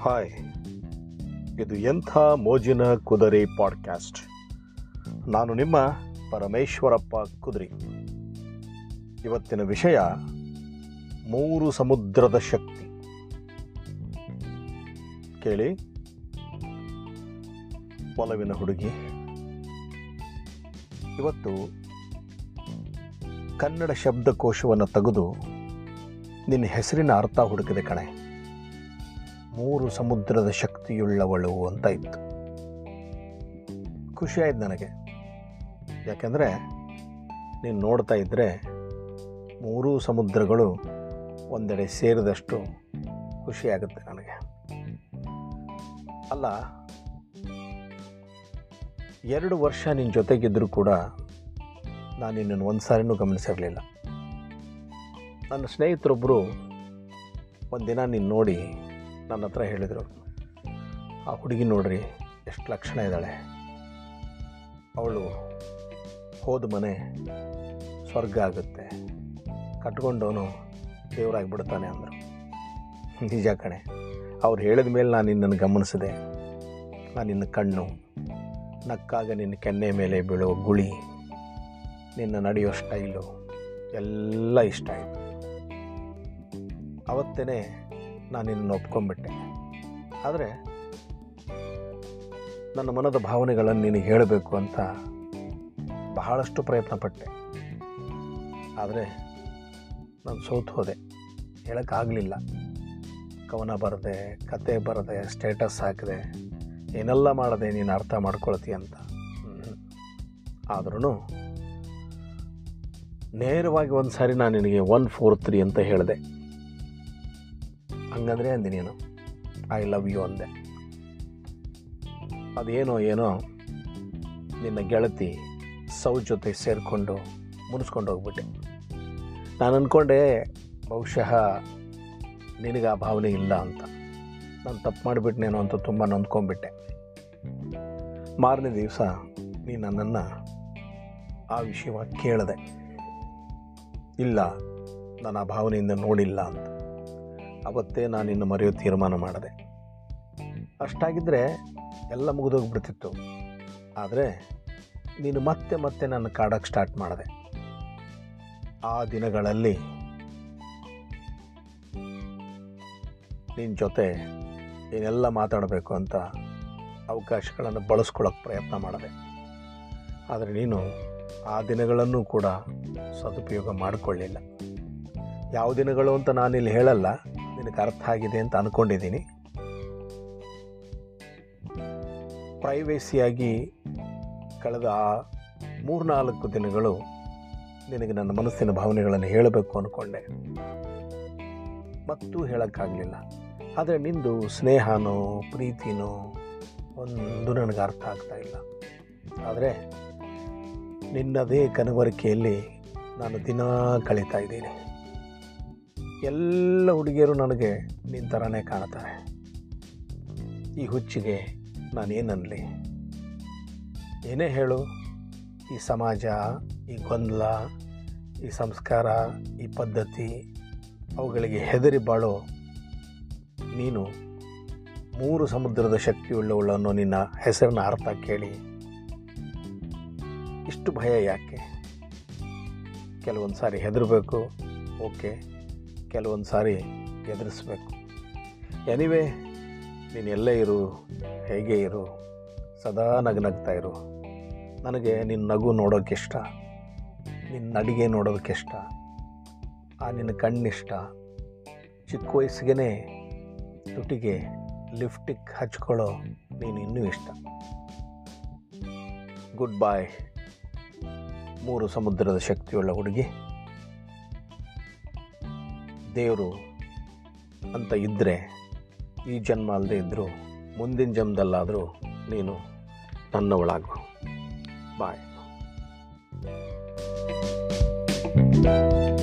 Hi. ಇದು ಎಂಥ ಮೋಜಿನ ಕುದುರೆ ಪಾಡ್ಕ್ಯಾಸ್ಟ್. ನಾನು ನಿಮ್ಮ ಪರಮೇಶ್ವರಪ್ಪ ಕುದುರೆ. ಇವತ್ತಿನ ವಿಷಯ ಮೂರು ಸಮುದ್ರದ ಶಕ್ತಿ. ಕೇಳಿ. ಒಲವಿನ ಹುಡುಗಿ. ಇವತ್ತು ಕನ್ನಡ ಶಬ್ದಕೋಶವನ್ನು ತೆಗೆದು ನಿನ್ನ ಹೆಸರಿನ ಅರ್ಥ ಹುಡುಕಿದೆ ಕಣೆ. ಮೂರು ಸಮುದ್ರದ ಶಕ್ತಿಯುಳ್ಳವಳು ಅಂತ ಇತ್ತು. ಖುಷಿಯಾಯ್ತು ನನಗೆ. ಯಾಕೆಂದರೆ ನೀನು ನೋಡ್ತಾ ಇದ್ದರೆ ಮೂರೂ ಸಮುದ್ರಗಳು ಒಂದೆಡೆ ಸೇರಿದಷ್ಟು ಖುಷಿಯಾಗುತ್ತೆ ನನಗೆ. ಅಲ್ಲ, ಎರಡು ವರ್ಷ ನಿನ್ನ ಜೊತೆಗಿದ್ದರೂ ಕೂಡ ನಾನು ನಿನ್ನನ್ನು ಒಂದು ಸಾರಿನೂ ಗಮನಿಸಿರಲಿಲ್ಲ. ನನ್ನ ಸ್ನೇಹಿತರೊಬ್ಬರು ಒಂದಿನ ನೀನು ನೋಡಿ ನನ್ನ ಹತ್ರ ಹೇಳಿದರು, ಆ ಹುಡುಗಿ ನೋಡ್ರಿ, ಎಷ್ಟು ಲಕ್ಷಣ ಇದ್ದಾಳೆ. ಅವಳು ಹೋದ ಮನೆ ಸ್ವರ್ಗ ಆಗುತ್ತೆ. ಕಟ್ಕೊಂಡವನು ದೇವರಾಗಿಬಿಡ್ತಾನೆ ಅಂದರು. ನಿಜ ಕಣೆ, ಅವ್ರು ಹೇಳಿದ ಮೇಲೆ ನಾನು ನಿನ್ನನ್ನು ಗಮನಿಸಿದೆ. ನಾನು ನಿನ್ನ ಕಣ್ಣು, ನಕ್ಕಾಗ ನಿನ್ನ ಕೆನ್ನೆ ಮೇಲೆ ಬೀಳೋ ಗುಳಿ, ನಿನ್ನ ನಡೆಯೋ ಸ್ಟೈಲು ಎಲ್ಲ ಇಷ್ಟ ಆಯಿತು. ಅವತ್ತೇ ನಾನು ನಿನ್ನನ್ನು ಒಪ್ಕೊಂಡ್ಬಿಟ್ಟೆ ಆದರೆ ನನ್ನ ಮನದ ಭಾವನೆಗಳನ್ನು ನಿನಗೆ ಹೇಳಬೇಕು ಅಂತ ಬಹಳಷ್ಟು ಪ್ರಯತ್ನ ಪಟ್ಟೆ ಆದರೆ ನಾನು ಸೋತು ಹೋದೆ. ಹೇಳೋಕ್ಕಾಗಲಿಲ್ಲ. ಕವನ ಬರದೆ, ಕತೆ ಬರದೆ, ಸ್ಟೇಟಸ್ ಹಾಕಿದೆ, ಏನೆಲ್ಲ ಮಾಡದೆ ನೀನು ಅರ್ಥ ಮಾಡ್ಕೊಳ್ತೀಯ ಅಂತ. ಆದ್ರೂ ನೇರವಾಗಿ ಒಂದು ಸಾರಿ ನಾನು ನಿನಗೆ ಒನ್ ಫೋರ್ ತ್ರೀ ಅಂತ ಹೇಳಿದೆ. ಹಂಗಂದ್ರೆ ಅಂದಿ ನೀನು. ಐ ಲವ್ ಯು ಅಂದೆ. ಅದೇನೋ ಏನೋ ನಿನ್ನ ಗೆಳತಿ ಸೌ ಜೊತೆ ಸೇರಿಕೊಂಡು ಮುನಿಸ್ಕೊಂಡು ಹೋಗ್ಬಿಟ್ಟೆ. ನಾನು ಅಂದ್ಕೊಂಡೆ ಬಹುಶಃ ನಿನಗೆ ಆ ಭಾವನೆ ಇಲ್ಲ ಅಂತ. ನಾನು ತಪ್ಪು ಮಾಡಿಬಿಟ್ನೇನೋ ಅಂತ ತುಂಬ ನೊಂದ್ಕೊಂಡ್ಬಿಟ್ಟೆ. ಮಾರನೇ ದಿವಸ ನೀನು ನನ್ನನ್ನು ಆ ವಿಷಯವಾಗಿ ಕೇಳಿದೆ. ಇಲ್ಲ, ನಾನು ಆ ಭಾವನೆಯಿಂದ ನೋಡಿಲ್ಲ ಅಂತ. ಅವತ್ತೇ ನಾನು ಇನ್ನು ಮರೆಯೋ ತೀರ್ಮಾನ ಮಾಡಿದೆ. ಅಷ್ಟಾಗಿದ್ದರೆ ಎಲ್ಲ ಮುಗಿದೋಗ್ಬಿಡ್ತಿತ್ತು. ಆದರೆ ನೀನು ಮತ್ತೆ ಮತ್ತೆ ನನ್ನ ಕಾಡೋಕ್ಕೆ ಸ್ಟಾರ್ಟ್ ಮಾಡಿದೆ. ಆ ದಿನಗಳಲ್ಲಿ ನಿನ್ನ ಜೊತೆ ಏನೆಲ್ಲ ಮಾತಾಡಬೇಕು ಅಂತ ಅವಕಾಶಗಳನ್ನು ಬಳಸ್ಕೊಳ್ಳೋಕೆ ಪ್ರಯತ್ನ ಮಾಡಿದೆ. ಆದರೆ ನೀನು ಆ ದಿನಗಳನ್ನು ಕೂಡ ಸದುಪಯೋಗ ಮಾಡಿಕೊಳ್ಳಿಲ್ಲ. ಯಾವ ದಿನಗಳು ಅಂತ ನಾನಿಲ್ಲಿ ಹೇಳಲ್ಲ ನಿನಗೆ ಅರ್ಥ ಆಗಿದೆ ಅಂತ ಅಂದ್ಕೊಂಡಿದ್ದೀನಿ ಪ್ರೈವೇಸಿಯಾಗಿ ಕಳೆದ ಮೂರ್ನಾಲ್ಕು ದಿನಗಳು ನಿನಗೆ ನನ್ನ ಮನಸ್ಸಿನ ಭಾವನೆಗಳನ್ನು ಹೇಳಬೇಕು ಅಂದ್ಕೊಂಡೆ ಮತ್ತೂ ಹೇಳೋಕ್ಕಾಗಲಿಲ್ಲ. ಆದರೆ ನಿಂದು ಸ್ನೇಹನೋ, ಪ್ರೀತಿನೋ ಒಂದು ನನಗೆ ಅರ್ಥ ಆಗ್ತಾ ಇಲ್ಲ. ಆದರೆ ನಿನ್ನದೇ ಕನವರಿಕೆಯಲ್ಲಿ ನಾನು ದಿನ ಕಳೀತಾ ಇದ್ದೀನಿ. ಎಲ್ಲ ಹುಡುಗಿಯರು ನನಗೆ ನಿನ್ನ ಥರನೇ ಕಾಣ್ತಾರೆ. ಈ ಹುಚ್ಚಿಗೆ ನಾನೇನನ್ನಲಿ ಏನೇ ಹೇಳು, ಈ ಸಮಾಜ, ಈ ಗೊಂದಲ, ಈ ಸಂಸ್ಕಾರ, ಈ ಪದ್ಧತಿ ಅವುಗಳಿಗೆ ಹೆದರಿ ಬಾಳೋ. ನೀನು ಮೂರು ಸಮುದ್ರದ ಶಕ್ತಿಯುಳ್ಳವಳು ಅನ್ನೋ ನಿನ್ನ ಹೆಸರಿನ ಅರ್ಥ ಕೇಳಿ. ಇಷ್ಟು ಭಯ ಯಾಕೆ? ಕೆಲವೊಂದು ಸಾರಿ ಹೆದರಬೇಕು, ಓಕೆ. ಕೆಲವೊಂದು ಸಾರಿ ಎದುರಿಸ್ಬೇಕು. ಎನಿವೇ ನೀನು ಎಲ್ಲೇ ಇರು, ಹೇಗೆ ಇರು, ಸದಾ ನಗನಗ್ತಾ ಇರು. ನನಗೆ ನಿನ್ನ ನಗು ನೋಡೋಕೆ ಇಷ್ಟ ನಿನ್ನ ಅಡುಗೆ ನೋಡೋದಕ್ಕೆ ಇಷ್ಟ, ಆ ನಿನ್ನ ಕಣ್ಣಿಷ್ಟ. ಚಿಕ್ಕ ವಯಸ್ಸಿಗೆ ತುಟಿಗೆ ಲಿಫ್ಟಿಕ್ ಹಚ್ಕೊಳ್ಳೋ ನೀನು ಇನ್ನೂ ಇಷ್ಟ. ಗುಡ್ ಬಾಯ್ ಮೂರು ಸಮುದ್ರದ ಶಕ್ತಿಯುಳ್ಳ ಹುಡುಗಿ. ದೇವರು ಅಂತ ಇದ್ದರೆ ಈ ಜನ್ಮ ಅಲ್ಲದೆ ಇದ್ದರೂ ಮುಂದಿನ ಜನ್ಮದಲ್ಲಾದರೂ ನೀನು ನನ್ನವಳಾಗು. ಬಾಯ್